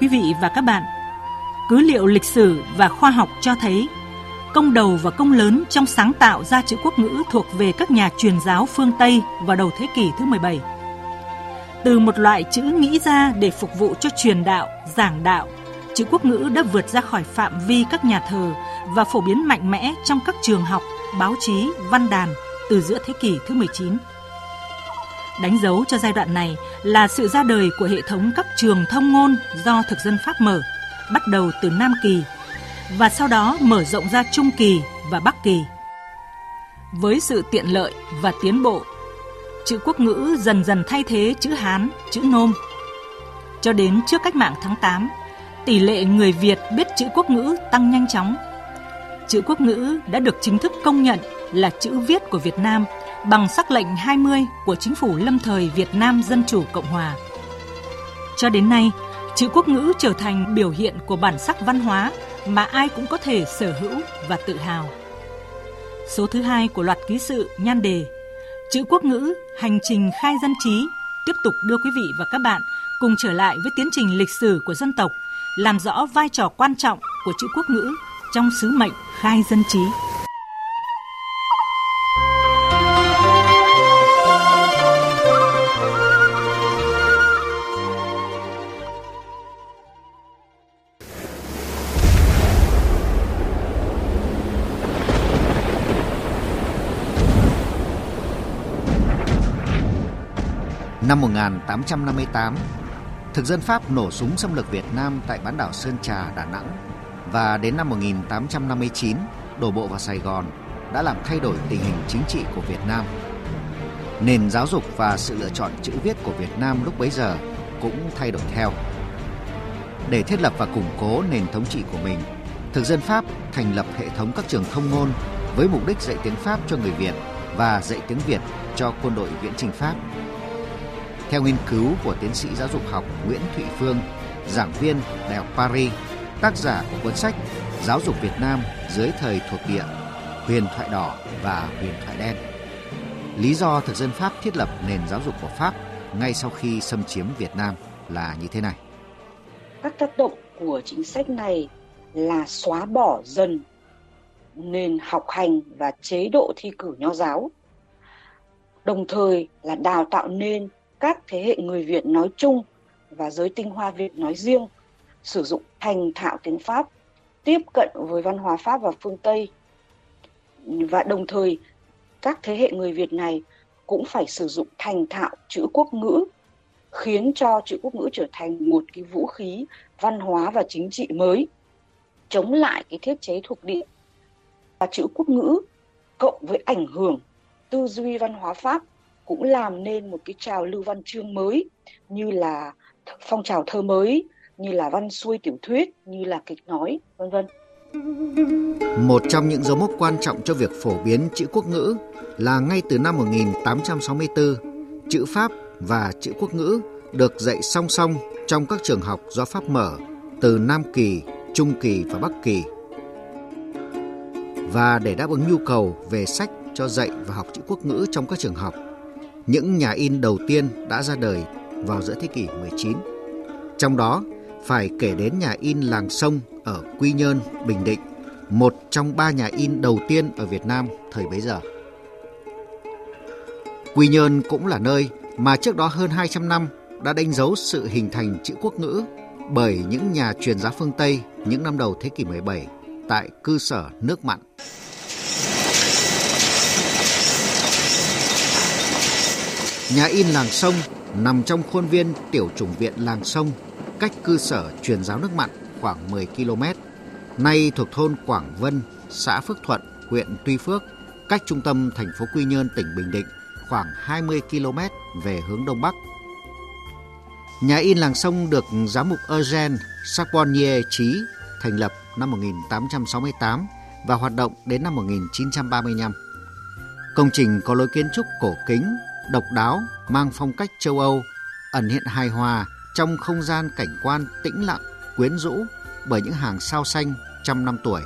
quý vị và các bạn, cứ liệu lịch sử và khoa học cho thấy công đầu và công lớn trong sáng tạo ra chữ quốc ngữ thuộc về các nhà truyền giáo phương Tây vào đầu thế kỷ thứ 17. Từ một loại chữ nghĩ ra để phục vụ cho truyền đạo, giảng đạo, chữ quốc ngữ đã vượt ra khỏi phạm vi các nhà thờ và phổ biến mạnh mẽ trong các trường học, báo chí, văn đàn từ giữa thế kỷ thứ 19. Đánh dấu cho giai đoạn này là sự ra đời của hệ thống các trường thông ngôn do thực dân Pháp mở, bắt đầu từ Nam Kỳ và sau đó mở rộng ra Trung Kỳ và Bắc Kỳ. Với sự tiện lợi và tiến bộ, chữ quốc ngữ dần dần thay thế chữ Hán, chữ Nôm. Cho đến trước cách mạng tháng 8, tỷ lệ người Việt biết chữ quốc ngữ tăng nhanh chóng. Chữ quốc ngữ đã được chính thức công nhận là chữ viết của Việt Nam bằng sắc lệnh 20 của chính phủ lâm thời Việt Nam Dân Chủ Cộng Hòa. Cho đến nay, chữ quốc ngữ trở thành biểu hiện của bản sắc văn hóa mà ai cũng có thể sở hữu và tự hào. Số thứ hai của loạt ký sự nhan đề Chữ quốc ngữ, hành trình khai dân trí tiếp tục đưa quý vị và các bạn cùng trở lại với tiến trình lịch sử của dân tộc, làm rõ vai trò quan trọng của chữ quốc ngữ trong sứ mệnh khai dân trí. Năm 1858, thực dân Pháp nổ súng xâm lược Việt Nam tại bán đảo Sơn Trà, Đà Nẵng và đến năm 1859 đổ bộ vào Sài Gòn đã làm thay đổi tình hình chính trị của Việt Nam. Nền giáo dục và sự lựa chọn chữ viết của Việt Nam lúc bấy giờ cũng thay đổi theo. Để thiết lập và củng cố nền thống trị của mình, thực dân Pháp thành lập hệ thống các trường thông ngôn với mục đích dạy tiếng Pháp cho người Việt và dạy tiếng Việt cho quân đội viễn chinh Pháp. Theo nghiên cứu của tiến sĩ giáo dục học Nguyễn Thụy Phương, giảng viên Đại học Paris, tác giả của cuốn sách Giáo dục Việt Nam dưới thời thuộc địa, huyền thoại đỏ và huyền thoại đen. Lý do thực dân Pháp thiết lập nền giáo dục của Pháp ngay sau khi xâm chiếm Việt Nam là như thế này. Các tác động của chính sách này là xóa bỏ dần nền học hành và chế độ thi cử nho giáo đồng thời là đào tạo nên các thế hệ người Việt nói chung và giới tinh hoa Việt nói riêng sử dụng thành thạo tiếng Pháp, tiếp cận với văn hóa Pháp và phương Tây. Và đồng thời các thế hệ người Việt này cũng phải sử dụng thành thạo chữ quốc ngữ khiến cho chữ quốc ngữ trở thành một cái vũ khí văn hóa và chính trị mới chống lại cái thiết chế thuộc địa và chữ quốc ngữ cộng với ảnh hưởng tư duy văn hóa Pháp cũng làm nên một cái trào lưu văn chương mới như là phong trào thơ mới như là văn xuôi tiểu thuyết như là kịch nói vân vân một trong những dấu mốc quan trọng cho việc phổ biến chữ quốc ngữ là ngay từ năm 1864, chữ Pháp và chữ quốc ngữ được dạy song song trong các trường học do Pháp mở từ Nam Kỳ, Trung Kỳ và Bắc Kỳ. Và để đáp ứng nhu cầu về sách cho dạy và học chữ quốc ngữ trong các trường học, những nhà in đầu tiên đã ra đời vào giữa thế kỷ 19. Trong đó, phải kể đến nhà in Làng Sông ở Quy Nhơn, Bình Định, một trong ba nhà in đầu tiên ở Việt Nam thời bấy giờ. Quy Nhơn cũng là nơi mà trước đó hơn 200 năm đã đánh dấu sự hình thành chữ quốc ngữ bởi những nhà truyền giáo phương Tây những năm đầu thế kỷ 17 tại cư sở nước mặn. Nhà in Làng Sông nằm trong khuôn viên tiểu chủng viện Làng Sông, cách cư sở truyền giáo nước mặn khoảng 10 km, nay thuộc thôn Quảng Vân, xã Phước Thuận, huyện Tuy Phước, cách trung tâm thành phố Quy Nhơn, tỉnh Bình Định khoảng 20 km về hướng đông bắc. Nhà in Làng Sông được giám mục Eugène Charbonnier trí thành lập năm 1868 và hoạt động đến năm 1935. Công trình có lối kiến trúc cổ kính, độc đáo, mang phong cách châu Âu, ẩn hiện hài hòa trong không gian cảnh quan tĩnh lặng, quyến rũ bởi những hàng sao xanh trăm năm tuổi.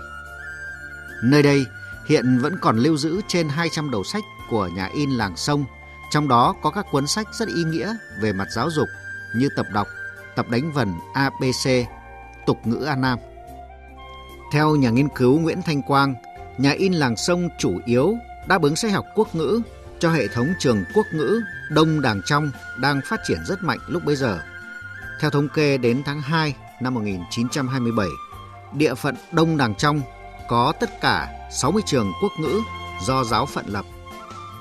Nơi đây hiện vẫn còn lưu giữ trên 200 đầu sách của nhà in làng sông, trong đó có các cuốn sách rất ý nghĩa về mặt giáo dục như tập đọc, tập đánh vần ABC, tục ngữ An Nam. Theo nhà nghiên cứu Nguyễn Thanh Quang, nhà in làng sông chủ yếu đáp ứng sách học quốc ngữ cho hệ thống trường quốc ngữ Đông Đàng Trong đang phát triển rất mạnh lúc bấy giờ. Theo thống kê đến tháng 2 năm 1927, địa phận Đông Đàng Trong có tất cả 60 trường quốc ngữ do giáo phận lập.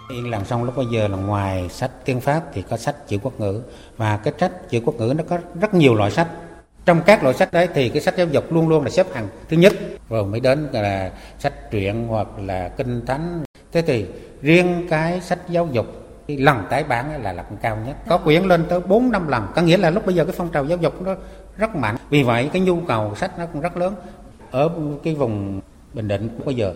Yên làm xong lúc bây giờ là ngoài sách tiếng Pháp thì có sách chữ quốc ngữ và cái sách chữ quốc ngữ nó có rất nhiều loại sách. Trong các loại sách đấy thì cái sách giáo dục luôn luôn là xếp hàng thứ nhất rồi mới đến là sách truyện hoặc là kinh thánh. Thế thì riêng cái sách giáo dục cái lần tái bản là là cao nhất. Có quyển lên tới 4 năm lần. Có nghĩa là lúc bây giờ cái phong trào giáo dục nó rất mạnh. Vì vậy cái nhu cầu sách nó cũng rất lớn. Ở cái vùng bình định bây giờ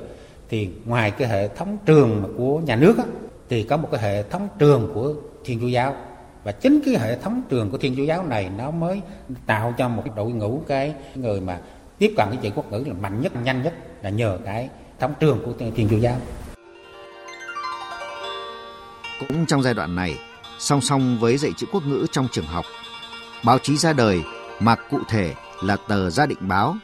thì ngoài cái hệ thống trường của nhà nước á, thì có một cái hệ thống trường của thiên chúa giáo. Và chính cái hệ thống trường của thiên chúa giáo này nó mới tạo cho một đội ngũ cái người mà tiếp cận cái chữ quốc ngữ là mạnh nhất nhanh nhất là nhờ cái thống trường của thiên chúa giáo cũng trong giai đoạn này song song với dạy chữ quốc ngữ trong trường học. Báo chí ra đời mà cụ thể là tờ gia định báo.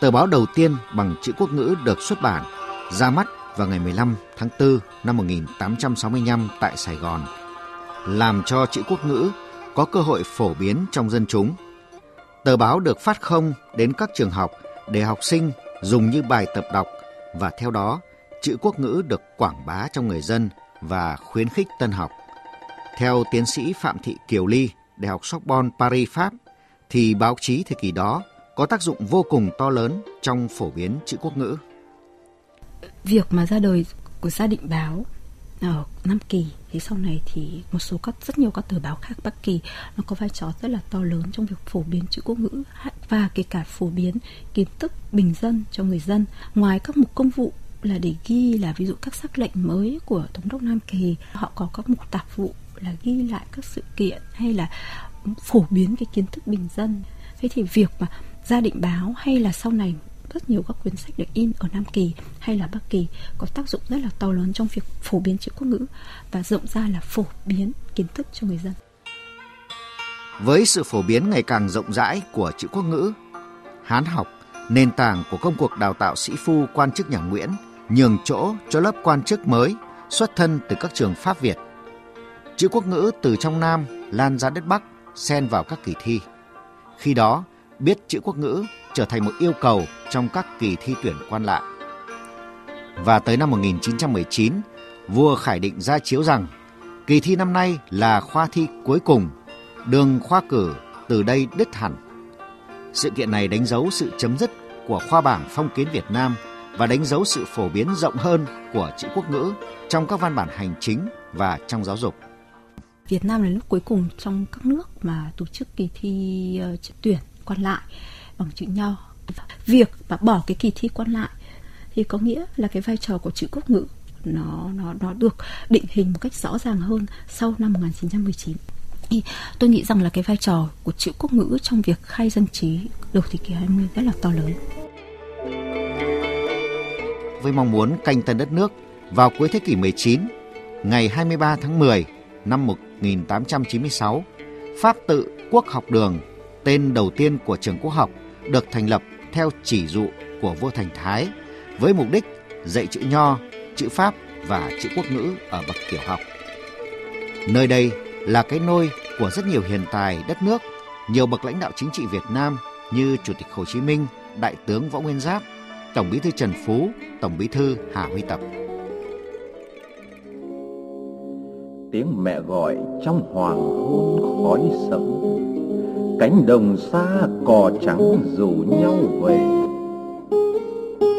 Tờ báo đầu tiên bằng chữ quốc ngữ được xuất bản ra mắt vào ngày 15 tháng 4 năm 1865 tại Sài Gòn, làm cho chữ quốc ngữ có cơ hội phổ biến trong dân chúng. Tờ báo được phát không đến các trường học để học sinh dùng như bài tập đọc và theo đó chữ quốc ngữ được quảng bá trong người dân và khuyến khích tân học. Theo tiến sĩ Phạm Thị Kiều Ly, Đại học Sorbonne Paris Pháp, thì báo chí thời kỳ đó có tác dụng vô cùng to lớn trong phổ biến chữ quốc ngữ việc mà ra đời của gia định báo ở Nam Kỳ thì sau này thì một số các rất nhiều các tờ báo khác Bắc Kỳ nó có vai trò rất là to lớn trong việc phổ biến chữ quốc ngữ và kể cả phổ biến kiến thức bình dân cho người dân ngoài các mục công vụ là để ghi là ví dụ các sắc lệnh mới của thống đốc Nam Kỳ họ có các mục tạp vụ là ghi lại các sự kiện hay là phổ biến cái kiến thức bình dân thế thì việc mà gia định báo hay là sau này rất nhiều các quyển sách được in ở Nam Kỳ hay là Bắc Kỳ có tác dụng rất là to lớn trong việc phổ biến chữ quốc ngữ và rộng ra là phổ biến kiến thức cho người dân. Với sự phổ biến ngày càng rộng rãi của chữ quốc ngữ, Hán học, nền tảng của công cuộc đào tạo sĩ phu quan chức nhà Nguyễn, nhường chỗ cho lớp quan chức mới xuất thân từ các trường Pháp Việt. Chữ quốc ngữ từ trong Nam lan ra đất Bắc, xen vào các kỳ thi. Khi đó, biết chữ quốc ngữ trở thành một yêu cầu trong các kỳ thi tuyển quan lại. Và tới năm 1919, vua Khải Định ra chiếu rằng kỳ thi năm nay là khoa thi cuối cùng, đường khoa cử từ đây đứt hẳn. Sự kiện này đánh dấu sự chấm dứt của khoa bảng phong kiến Việt Nam và đánh dấu sự phổ biến rộng hơn của chữ quốc ngữ trong các văn bản hành chính và trong giáo dục. Việt Nam là nước cuối cùng trong các nước mà tổ chức kỳ thi uh, tuyển quan lại bằng chữ nho việc mà bỏ cái kỳ thi quan lại thì có nghĩa là cái vai trò của chữ quốc ngữ nó nó nó được định hình một cách rõ ràng hơn sau năm 1919 thì tôi nghĩ rằng là cái vai trò của chữ quốc ngữ trong việc khai dân trí đầu thế kỷ 20 rất là to lớn. Với mong muốn canh tân đất nước vào cuối thế kỷ 19, ngày 23 tháng 10 năm 1896, Pháp tự Quốc học đường, tên đầu tiên của trường quốc học được thành lập theo chỉ dụ của vua Thành Thái với mục đích dạy chữ Nho, chữ Pháp và chữ quốc ngữ ở bậc tiểu học. Nơi đây là cái nôi của rất nhiều hiền tài đất nước, nhiều bậc lãnh đạo chính trị Việt Nam như Chủ tịch Hồ Chí Minh, Đại tướng Võ Nguyên Giáp, Tổng Bí thư Trần Phú, Tổng Bí thư Hà Huy Tập. Tiếng mẹ gọi trong hoàng hôn khói sẫm. Cánh đồng xa cò trắng rủ nhau về.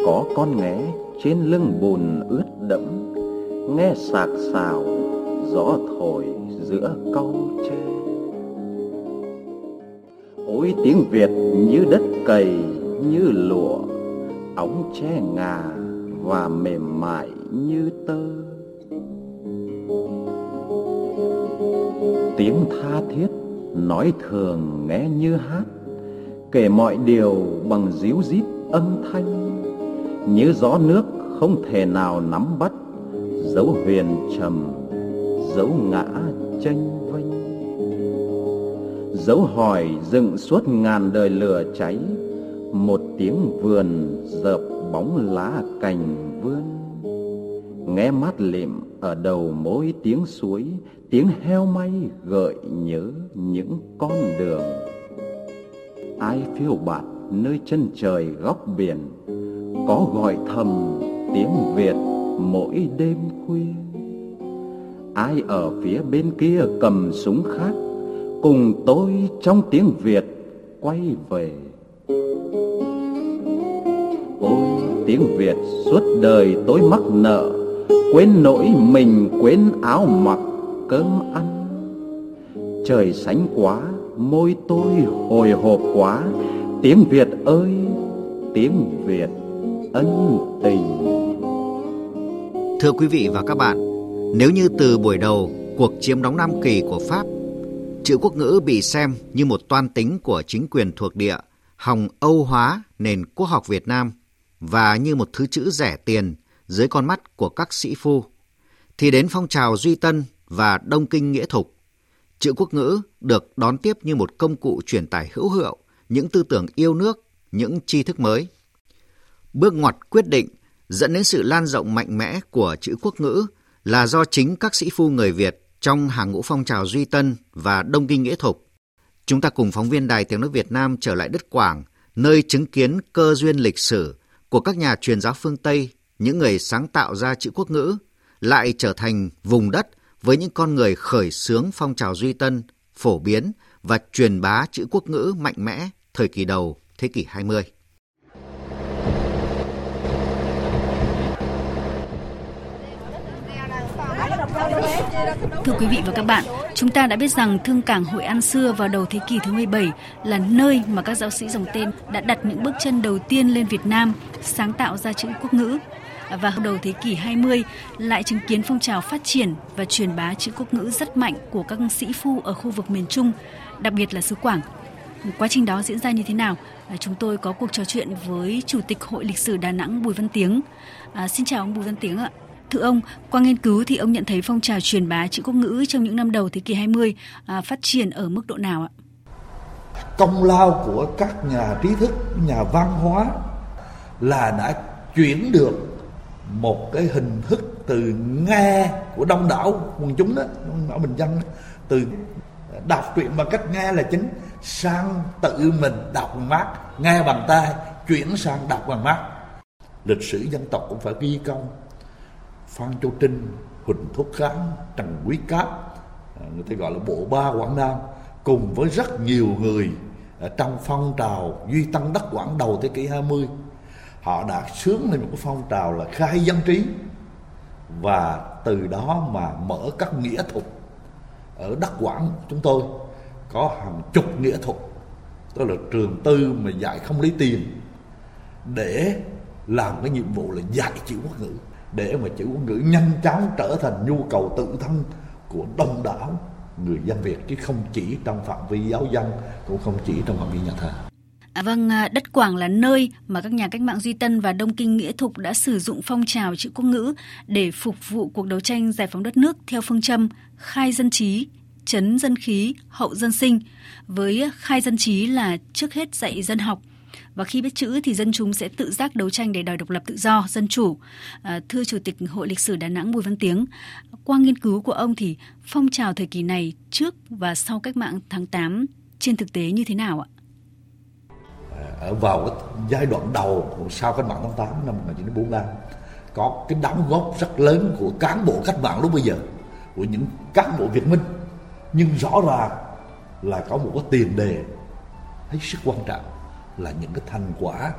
Có con nghé trên lưng bùn ướt đẫm. Nghe sạc xào gió thổi giữa câu tre. Ôi tiếng việt như đất cày như lụa ống tre ngà và mềm mại như tơ. Tiếng tha thiết nói thường nghe như hát, kể mọi điều bằng díu dít âm thanh. Như gió nước không thể nào nắm bắt dấu huyền trầm, dấu ngã tranh vênh dấu hỏi dựng suốt ngàn đời lửa cháy một tiếng vườn dợp bóng lá cành vươn. Nghe mát lịm ở đầu mỗi tiếng suối, tiếng heo may gợi nhớ những con đường. Ai phiêu bạt nơi chân trời góc biển, có gọi thầm tiếng việt mỗi đêm khuya. Ai ở phía bên kia cầm súng khác, cùng tôi trong tiếng việt quay về tiếng việt suốt đời tôi mắc nợ quên nỗi mình quên áo mặc cơm ăn. Trời sánh quá môi tôi hồi hộp quá. Tiếng việt ơi tiếng việt ân tình. Thưa quý vị và các bạn, nếu như từ buổi đầu cuộc chiếm đóng Nam Kỳ của Pháp, chữ quốc ngữ bị xem như một toan tính của chính quyền thuộc địa, hòng Âu hóa nền quốc học Việt Nam và như một thứ chữ rẻ tiền dưới con mắt của các sĩ phu, thì đến phong trào Duy Tân và Đông Kinh Nghĩa Thục, chữ quốc ngữ được đón tiếp như một công cụ truyền tải hữu hiệu những tư tưởng yêu nước, những tri thức mới. Bước ngoặt quyết định dẫn đến sự lan rộng mạnh mẽ của chữ quốc ngữ là do chính các sĩ phu người Việt trong hàng ngũ phong trào Duy Tân và Đông Kinh Nghĩa Thục. Chúng ta cùng phóng viên Đài Tiếng Nói Việt Nam trở lại đất Quảng, nơi chứng kiến cơ duyên lịch sử của các nhà truyền giáo phương Tây, những người sáng tạo ra chữ quốc ngữ, lại trở thành vùng đất với những con người khởi xướng phong trào Duy Tân, phổ biến và truyền bá chữ quốc ngữ mạnh mẽ thời kỳ đầu thế kỷ 20. Thưa quý vị và các bạn, chúng ta đã biết rằng Thương cảng Hội An xưa vào đầu thế kỷ thứ 17 là nơi mà các giáo sĩ dòng tên đã đặt những bước chân đầu tiên lên Việt Nam, sáng tạo ra chữ quốc ngữ. Và đầu thế kỷ 20 lại chứng kiến phong trào phát triển và truyền bá chữ quốc ngữ rất mạnh của các sĩ phu ở khu vực miền Trung, đặc biệt là xứ Quảng. Quá trình đó diễn ra như thế nào? À, chúng tôi có cuộc trò chuyện với Chủ tịch Hội Lịch sử Đà Nẵng Bùi Văn Tiếng. À, xin chào ông Bùi Văn Tiếng ạ. Thưa ông, qua nghiên cứu thì ông nhận thấy phong trào truyền bá chữ quốc ngữ trong những năm đầu thế kỷ 20 à, phát triển ở mức độ nào ạ? Công lao của các nhà trí thức, nhà văn hóa là đã chuyển được một cái hình thức từ nghe của đông đảo quần chúng đó, đông đảo bình dân đó, từ đọc truyện bằng cách nghe là chính sang tự mình đọc bằng mắt, nghe bằng tai, chuyển sang đọc bằng mắt. Lịch sử dân tộc cũng phải ghi công Phan Châu Trinh, Huỳnh Thúc Kháng, Trần Quý Cáp, à, người ta gọi là bộ ba Quảng Nam, cùng với rất nhiều người à, trong phong trào Duy tăng Đất Quảng đầu thế kỷ 20. Họ đã sướng lên một cái phong trào là khai dân trí và từ đó mà mở các nghĩa thuật ở đất Quảng chúng tôi có hàng chục nghĩa thuật tức là trường tư mà dạy không lấy tiền để làm cái nhiệm vụ là dạy chữ quốc ngữ để mà chữ quốc ngữ nhanh chóng trở thành nhu cầu tự thân của đông đảo người dân Việt chứ không chỉ trong phạm vi giáo dân cũng không chỉ trong phạm vi nhà thờ. À, vâng, à, đất Quảng là nơi mà các nhà cách mạng Duy Tân và Đông Kinh Nghĩa Thục đã sử dụng phong trào chữ quốc ngữ để phục vụ cuộc đấu tranh giải phóng đất nước theo phương châm khai dân trí, chấn dân khí, hậu dân sinh. Với khai dân trí là trước hết dạy dân học, và khi biết chữ thì dân chúng sẽ tự giác đấu tranh để đòi độc lập tự do, dân chủ. À, thưa Chủ tịch Hội Lịch sử Đà Nẵng Bùi Văn Tiếng, qua nghiên cứu của ông thì phong trào thời kỳ này trước và sau cách mạng tháng 8 trên thực tế như thế nào ạ? À, ở vào cái giai đoạn đầu sau cách mạng tháng 8 năm 1945 có cái đóng góp rất lớn của cán bộ cách mạng lúc bây giờ của những cán bộ Việt Minh nhưng rõ ràng là có một cái tiền đề hết sức quan trọng là những cái thành quả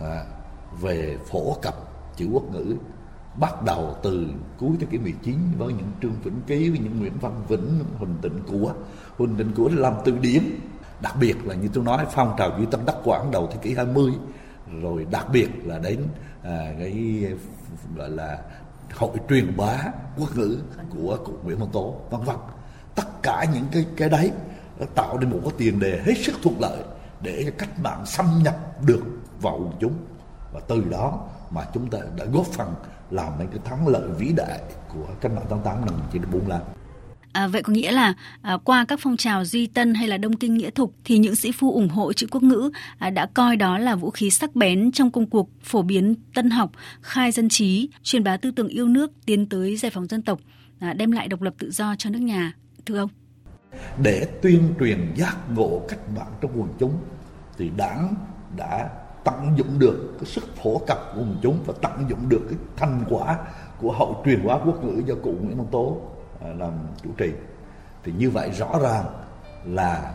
à, về phổ cập chữ quốc ngữ bắt đầu từ cuối thế kỷ 19 với những Trương Vĩnh Ký với những Nguyễn Văn Vĩnh, Huỳnh Tịnh Của. Huỳnh Tịnh Của làm từ điển, đặc biệt là như tôi nói phong trào duy tân đắc quảng đầu thế kỷ 20 rồi đặc biệt là đến à, cái gọi là hội truyền bá quốc ngữ của cụ Nguyễn Văn Tố vân vân tất cả những cái cái đấy nó tạo nên một cái tiền đề hết sức thuận lợi để cho cách mạng xâm nhập được vào quần chúng và từ đó mà chúng ta đã góp phần làm nên cái thắng lợi vĩ đại của cách mạng tháng 8 năm 1945. À, vậy có nghĩa là à, qua các phong trào duy tân hay là đông kinh nghĩa thục thì những sĩ phu ủng hộ chữ quốc ngữ à, đã coi đó là vũ khí sắc bén trong công cuộc phổ biến tân học, khai dân trí, truyền bá tư tưởng yêu nước tiến tới giải phóng dân tộc, à, đem lại độc lập tự do cho nước nhà. Thưa ông. Để tuyên truyền giác ngộ cách mạng trong quần chúng thì đảng đã tận dụng được cái sức phổ cập của quần chúng và tận dụng được cái thành quả của hậu truyền hóa quốc ngữ do cụ Nguyễn Văn Tố à, làm chủ trì. Thì như vậy rõ ràng là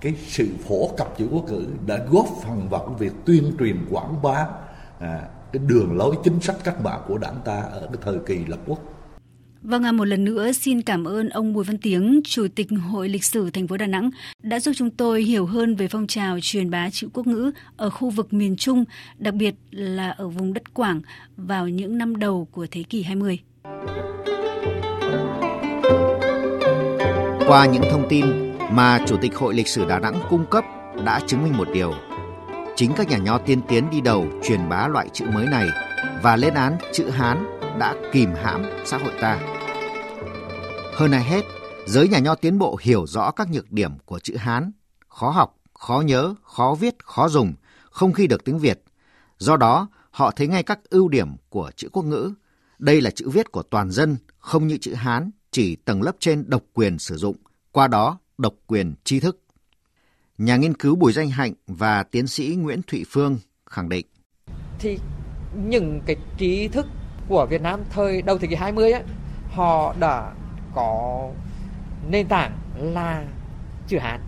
cái sự phổ cập chữ quốc ngữ đã góp phần vào cái việc tuyên truyền quảng bá à, cái đường lối chính sách cách mạng của đảng ta ở cái thời kỳ lập quốc. Vâng, à, một lần nữa xin cảm ơn ông Bùi Văn Tiếng, Chủ tịch Hội Lịch sử thành phố Đà Nẵng đã giúp chúng tôi hiểu hơn về phong trào truyền bá chữ quốc ngữ ở khu vực miền Trung, đặc biệt là ở vùng đất Quảng vào những năm đầu của thế kỷ 20. Qua những thông tin mà Chủ tịch Hội Lịch sử Đà Nẵng cung cấp đã chứng minh một điều. Chính các nhà nho tiên tiến đi đầu truyền bá loại chữ mới này và lên án chữ Hán đã kìm hãm xã hội ta. Hơn ai hết, giới nhà nho tiến bộ hiểu rõ các nhược điểm của chữ Hán, khó học, khó nhớ, khó viết, khó dùng, không khi được tiếng Việt. Do đó, họ thấy ngay các ưu điểm của chữ quốc ngữ. Đây là chữ viết của toàn dân, không như chữ Hán, chỉ tầng lớp trên độc quyền sử dụng, qua đó độc quyền tri thức. Nhà nghiên cứu Bùi Danh Hạnh và tiến sĩ Nguyễn Thụy Phương khẳng định. Thì những cái trí thức của Việt Nam thời đầu thế kỷ 20 ấy, họ đã có nền tảng là chữ Hán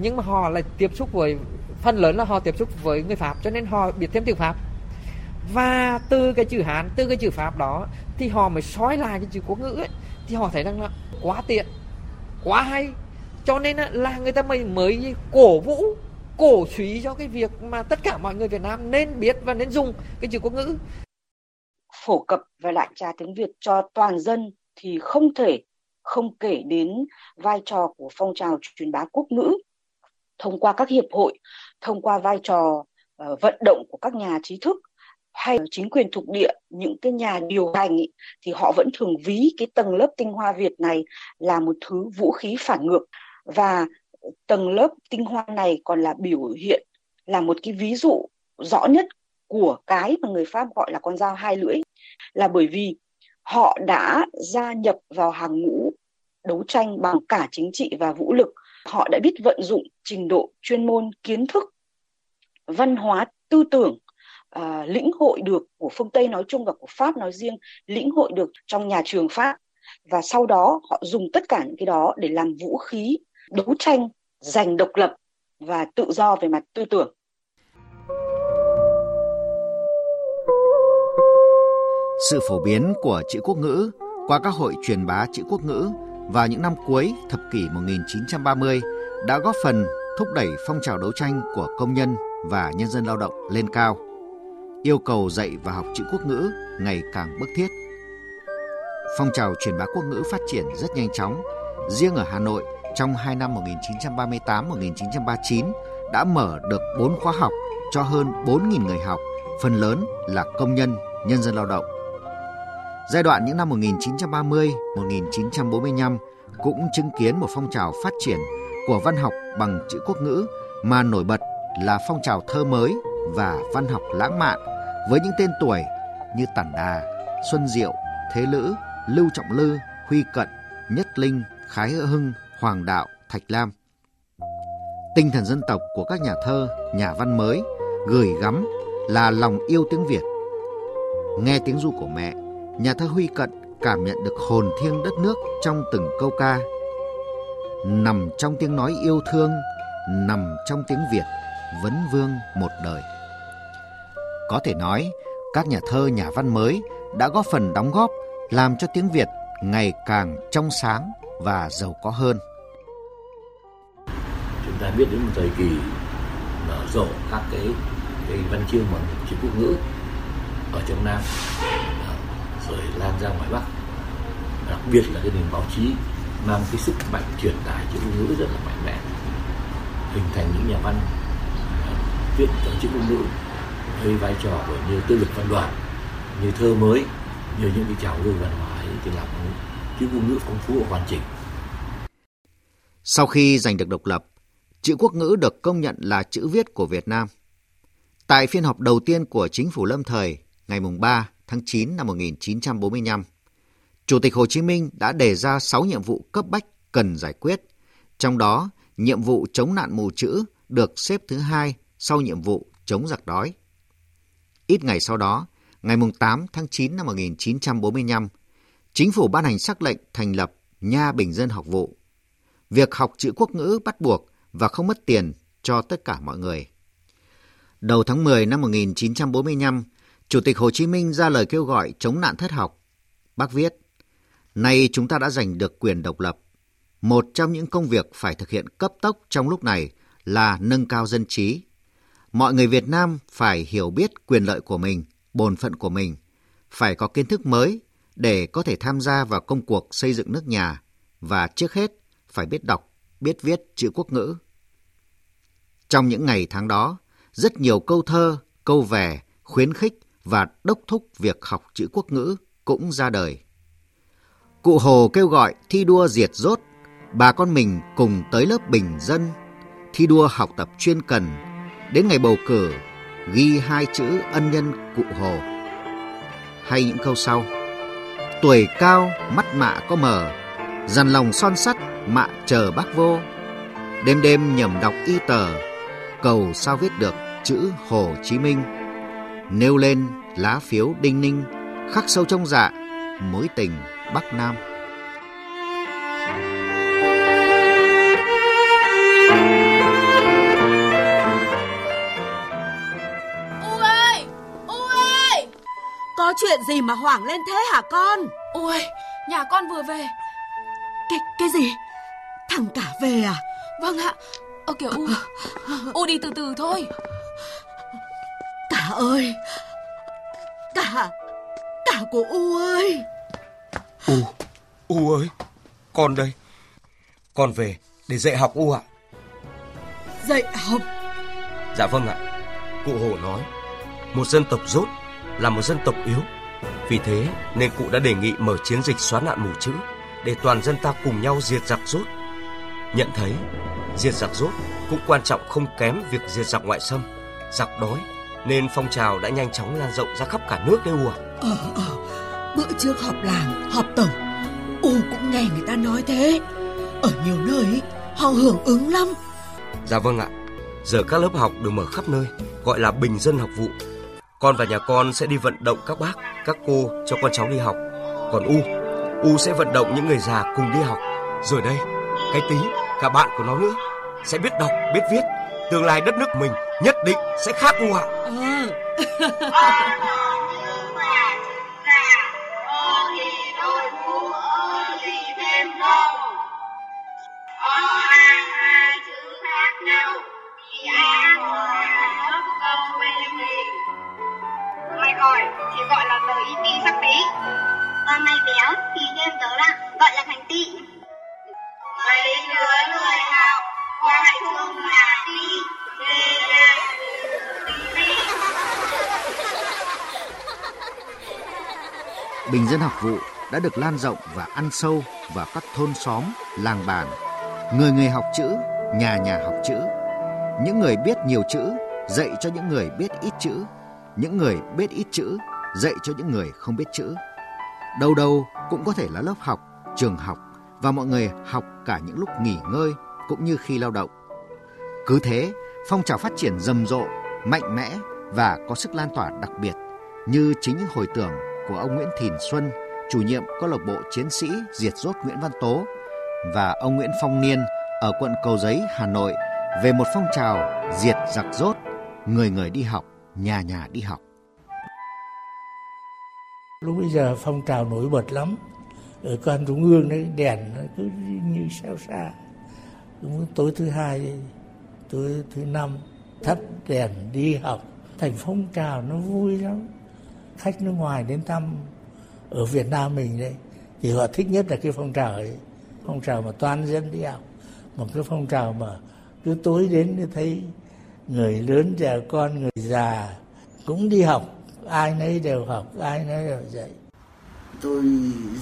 nhưng mà họ lại tiếp xúc với phần lớn là họ tiếp xúc với người Pháp cho nên họ biết thêm tiếng Pháp. Và từ cái chữ Hán từ cái chữ Pháp đó thì họ mới soi lại cái chữ quốc ngữ ấy, thì họ thấy rằng là quá tiện quá hay. Cho nên là người ta mới mới cổ vũ cổ suý cho cái việc mà tất cả mọi người Việt Nam nên biết và nên dùng cái chữ quốc ngữ. Phổ cập và đại trà tiếng Việt cho toàn dân thì không thể không kể đến vai trò của phong trào truyền bá quốc ngữ. Thông qua các hiệp hội, thông qua vai trò uh, vận động của các nhà trí thức hay chính quyền thuộc địa những cái nhà điều hành ý, thì họ vẫn thường ví cái tầng lớp tinh hoa Việt này là một thứ vũ khí phản ngược. Và tầng lớp tinh hoa này còn là biểu hiện là một cái ví dụ rõ nhất của cái mà người Pháp gọi là con dao hai lưỡi. Là bởi vì họ đã gia nhập vào hàng ngũ đấu tranh bằng cả chính trị và vũ lực. Họ đã biết vận dụng trình độ chuyên môn kiến thức văn hóa tư tưởng uh, lĩnh hội được của phương tây nói chung và của pháp nói riêng lĩnh hội được trong nhà trường pháp. Và sau đó họ dùng tất cả những cái đó để làm vũ khí đấu tranh giành độc lập và tự do về mặt tư tưởng. Sự phổ biến của chữ quốc ngữ qua các hội truyền bá chữ quốc ngữ vào những năm cuối thập kỷ 1930 đã góp phần thúc đẩy phong trào đấu tranh của công nhân và nhân dân lao động lên cao. Yêu cầu dạy và học chữ quốc ngữ ngày càng bức thiết. Phong trào truyền bá quốc ngữ phát triển rất nhanh chóng. Riêng ở Hà Nội, trong hai năm 1938-1939 đã mở được 4 khóa học cho hơn 4.000 người học, phần lớn là công nhân, nhân dân lao động. Giai đoạn những năm 1930-1945 cũng chứng kiến một phong trào phát triển của văn học bằng chữ quốc ngữ mà nổi bật là phong trào thơ mới và văn học lãng mạn với những tên tuổi như Tản Đà, Xuân Diệu, Thế Lữ, Lưu Trọng Lư, Huy Cận, Nhất Linh, Khái Hưng, Hoàng Đạo, Thạch Lam. Tinh thần dân tộc của các nhà thơ, nhà văn mới gửi gắm là lòng yêu tiếng Việt. Nghe tiếng ru của mẹ, nhà thơ Huy Cận cảm nhận được hồn thiêng đất nước trong từng câu ca. Nằm trong tiếng nói yêu thương, nằm trong tiếng Việt, vấn vương một đời. Có thể nói, các nhà thơ nhà văn mới đã góp phần đóng góp làm cho tiếng Việt ngày càng trong sáng và giàu có hơn. Chúng ta biết đến một thời kỳ nở rộ các cái, cái văn chương bằng chữ quốc ngữ ở trong Nam rồi lan ra ngoài Bắc. Đặc biệt là cái nền báo chí mang cái sức mạnh truyền tải chữ ngôn ngữ rất là mạnh mẽ. Hình thành những nhà văn à, viết ở chữ ngôn ngữ với vai trò của như tư lực văn đoàn như thơ mới như những cái trào lưu văn hóa ấy thì làm chữ ngôn ngữ phong phú và hoàn chỉnh. Sau khi giành được độc lập, chữ quốc ngữ được công nhận là chữ viết của Việt Nam. Tại phiên họp đầu tiên của chính phủ lâm thời ngày 3 tháng 9 năm 1945, Chủ tịch Hồ Chí Minh đã đề ra 6 nhiệm vụ cấp bách cần giải quyết, trong đó nhiệm vụ chống nạn mù chữ được xếp thứ hai sau nhiệm vụ chống giặc đói. Ít ngày sau đó, ngày 8 tháng 9 năm 1945, chính phủ ban hành sắc lệnh thành lập Nha Bình Dân Học vụ. Việc học chữ quốc ngữ bắt buộc và không mất tiền cho tất cả mọi người. Đầu tháng 10 năm 1945, Chủ tịch Hồ Chí Minh ra lời kêu gọi chống nạn thất học. Bác viết, Nay chúng ta đã giành được quyền độc lập. Một trong những công việc phải thực hiện cấp tốc trong lúc này là nâng cao dân trí. Mọi người Việt Nam phải hiểu biết quyền lợi của mình, bổn phận của mình, phải có kiến thức mới để có thể tham gia vào công cuộc xây dựng nước nhà và trước hết phải biết đọc, biết viết chữ quốc ngữ. Trong những ngày tháng đó, rất nhiều câu thơ, câu vẻ khuyến khích và đốc thúc việc học chữ quốc ngữ cũng ra đời. Cụ Hồ kêu gọi thi đua diệt rốt, bà con mình cùng tới lớp bình dân, thi đua học tập chuyên cần, đến ngày bầu cử ghi hai chữ ân nhân cụ Hồ. Hay những câu sau, tuổi cao mắt mạ có mờ, dằn lòng son sắt mạ chờ bác vô, đêm đêm nhầm đọc y tờ, cầu sao viết được chữ Hồ Chí Minh, nêu lên lá phiếu đinh ninh, khắc sâu trong dạ, mối tình Bắc Nam. U ơi! U ơi! Có chuyện gì mà hoảng lên thế hả con? Ôi, nhà con vừa về. Cái cái gì? Thằng cả về à? Vâng ạ. Ơ kìa U. U đi từ từ thôi. Cả ơi! Cả! Cả của U ơi! U, U ơi, con đây. Con về để dạy học U ạ. Dạy học? Dạ vâng ạ. Cụ Hồ nói, một dân tộc rốt là một dân tộc yếu. Vì thế nên cụ đã đề nghị mở chiến dịch xóa nạn mù chữ để toàn dân ta cùng nhau diệt giặc rốt. Nhận thấy diệt giặc rốt cũng quan trọng không kém việc diệt giặc ngoại xâm, giặc đói nên phong trào đã nhanh chóng lan rộng ra khắp cả nước đấy ạ. Ờ, ờ, bữa trước họp làng, họp tổng, U cũng nghe người ta nói thế. Ở nhiều nơi họ hưởng ứng lắm. Dạ vâng ạ. Giờ các lớp học được mở khắp nơi, gọi là bình dân học vụ. Con và nhà con sẽ đi vận động các bác, các cô cho con cháu đi học. Còn U, U sẽ vận động những người già cùng đi học. Rồi đây, cái tí, cả bạn của nó nữa, sẽ biết đọc, biết viết. Tương lai đất nước mình nhất định sẽ khác U ạ. À. Mày gọi thì gọi là tờ y tí sắc tí Còn mày béo thì thêm tớ là gọi là thành tị Mấy đứa Bình dân học vụ đã được lan rộng và ăn sâu vào các thôn xóm, làng bản. Người người học chữ, nhà nhà học chữ. Những người biết nhiều chữ dạy cho những người biết ít chữ, những người biết ít chữ dạy cho những người không biết chữ. Đâu đâu cũng có thể là lớp học, trường học và mọi người học cả những lúc nghỉ ngơi cũng như khi lao động. Cứ thế, phong trào phát triển rầm rộ, mạnh mẽ và có sức lan tỏa đặc biệt như chính những hồi tưởng của ông Nguyễn Thìn Xuân, chủ nhiệm câu lạc bộ chiến sĩ diệt rốt Nguyễn Văn Tố và ông Nguyễn Phong Niên ở quận Cầu Giấy, Hà Nội về một phong trào diệt giặc rốt, người người đi học, nhà nhà đi học. Lúc bây giờ phong trào nổi bật lắm. Ở quan trung ương đấy đèn nó cứ như sao xa. Đúng tối thứ hai, tối thứ năm thắp đèn đi học. Thành phong trào nó vui lắm. Khách nước ngoài đến thăm ở Việt Nam mình đấy, thì họ thích nhất là cái phong trào ấy. Phong trào mà toàn dân đi học. Một cái phong trào mà cứ tối đến thì thấy người lớn trẻ con, người già cũng đi học, ai nấy đều học, ai nấy đều dạy tôi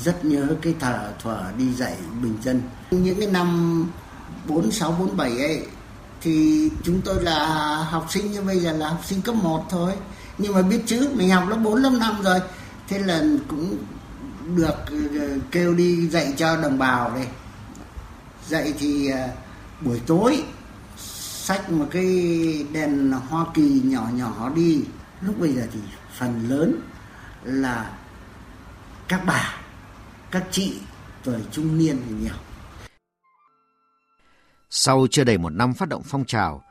rất nhớ cái thở thuở đi dạy bình dân những cái năm 4647 ấy, thì chúng tôi là học sinh như bây giờ là học sinh cấp 1 thôi nhưng mà biết chữ mình học lớp 4 lớp 5 rồi. Thế là cũng được ờ, kêu đi dạy cho đồng bào đây. Dạy thì ờ, buổi tối sách một cái đèn Hoa Kỳ nhỏ nhỏ đi. Lúc bây giờ thì phần lớn là các bà các chị tuổi trung niên thì nhiều. Sau chưa đầy một năm phát động phong trào,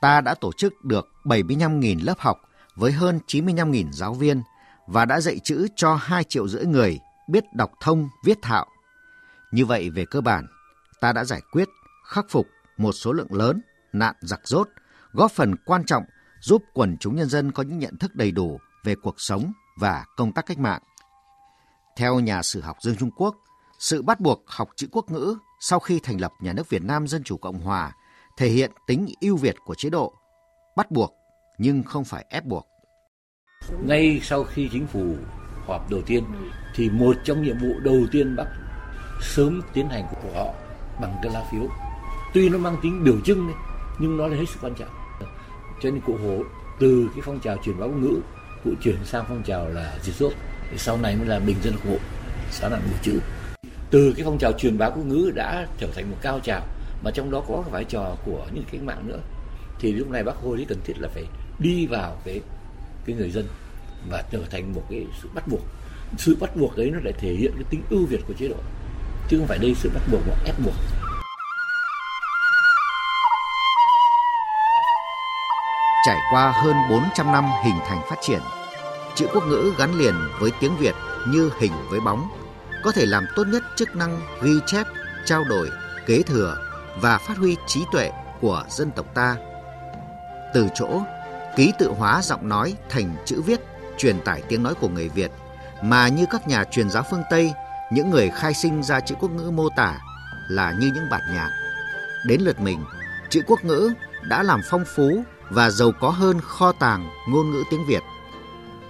ta đã tổ chức được 75.000 lớp học với hơn 95.000 giáo viên và đã dạy chữ cho 2 triệu rưỡi người biết đọc thông, viết thạo. Như vậy về cơ bản, ta đã giải quyết, khắc phục một số lượng lớn nạn giặc rốt, góp phần quan trọng giúp quần chúng nhân dân có những nhận thức đầy đủ về cuộc sống và công tác cách mạng. Theo nhà sử học Dương Trung Quốc, sự bắt buộc học chữ quốc ngữ sau khi thành lập nhà nước Việt Nam Dân Chủ Cộng Hòa thể hiện tính ưu việt của chế độ, bắt buộc nhưng không phải ép buộc. Ngay sau khi chính phủ họp đầu tiên thì một trong nhiệm vụ đầu tiên bác sớm tiến hành của họ bằng cái lá phiếu. Tuy nó mang tính biểu trưng đấy, nhưng nó là hết sức quan trọng. Cho nên cụ Hồ từ cái phong trào truyền báo ngữ cụ chuyển sang phong trào là diệt rốt sau này mới là bình dân hộ xã nạn mù chữ từ cái phong trào truyền bá quốc ngữ đã trở thành một cao trào mà trong đó có vai trò của những cách mạng nữa thì lúc này bác Hồ lý cần thiết là phải đi vào cái cái người dân và trở thành một cái sự bắt buộc sự bắt buộc đấy nó lại thể hiện cái tính ưu việt của chế độ chứ không phải đây sự bắt buộc hoặc ép buộc Trải qua hơn 400 năm hình thành phát triển, chữ quốc ngữ gắn liền với tiếng Việt như hình với bóng, có thể làm tốt nhất chức năng ghi chép, trao đổi, kế thừa và phát huy trí tuệ của dân tộc ta. Từ chỗ ký tự hóa giọng nói thành chữ viết truyền tải tiếng nói của người Việt mà như các nhà truyền giáo phương Tây, những người khai sinh ra chữ quốc ngữ mô tả là như những bản nhạc. Đến lượt mình, chữ quốc ngữ đã làm phong phú và giàu có hơn kho tàng ngôn ngữ tiếng Việt.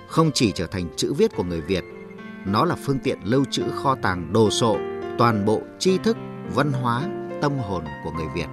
Không chỉ trở thành chữ viết của người Việt nó là phương tiện lưu trữ kho tàng đồ sộ toàn bộ tri thức, văn hóa, tâm hồn của người Việt.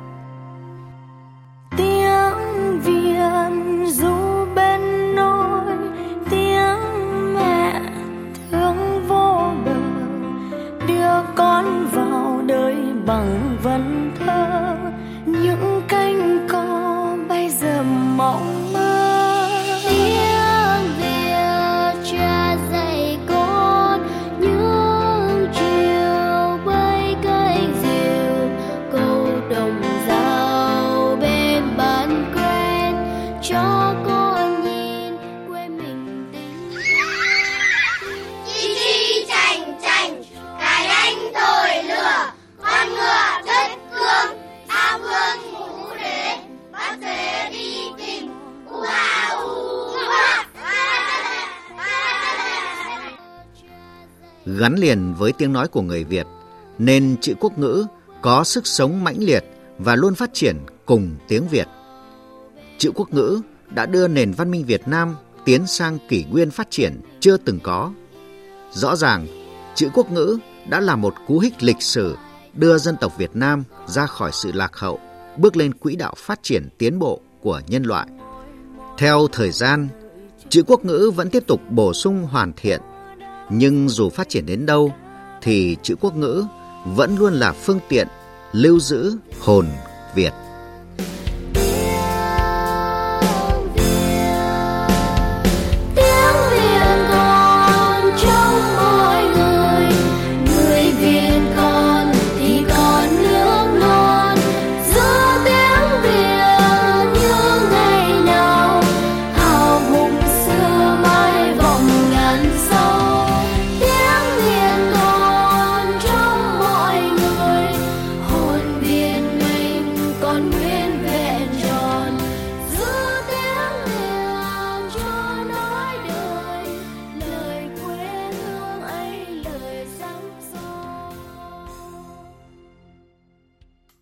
Liền với tiếng nói của người Việt, nên chữ quốc ngữ có sức sống mãnh liệt và luôn phát triển cùng tiếng Việt. Chữ quốc ngữ đã đưa nền văn minh Việt Nam tiến sang kỷ nguyên phát triển chưa từng có. Rõ ràng, chữ quốc ngữ đã là một cú hích lịch sử đưa dân tộc Việt Nam ra khỏi sự lạc hậu, bước lên quỹ đạo phát triển tiến bộ của nhân loại. Theo thời gian, chữ quốc ngữ vẫn tiếp tục bổ sung hoàn thiện nhưng dù phát triển đến đâu, thì chữ quốc ngữ vẫn luôn là phương tiện lưu giữ hồn Việt.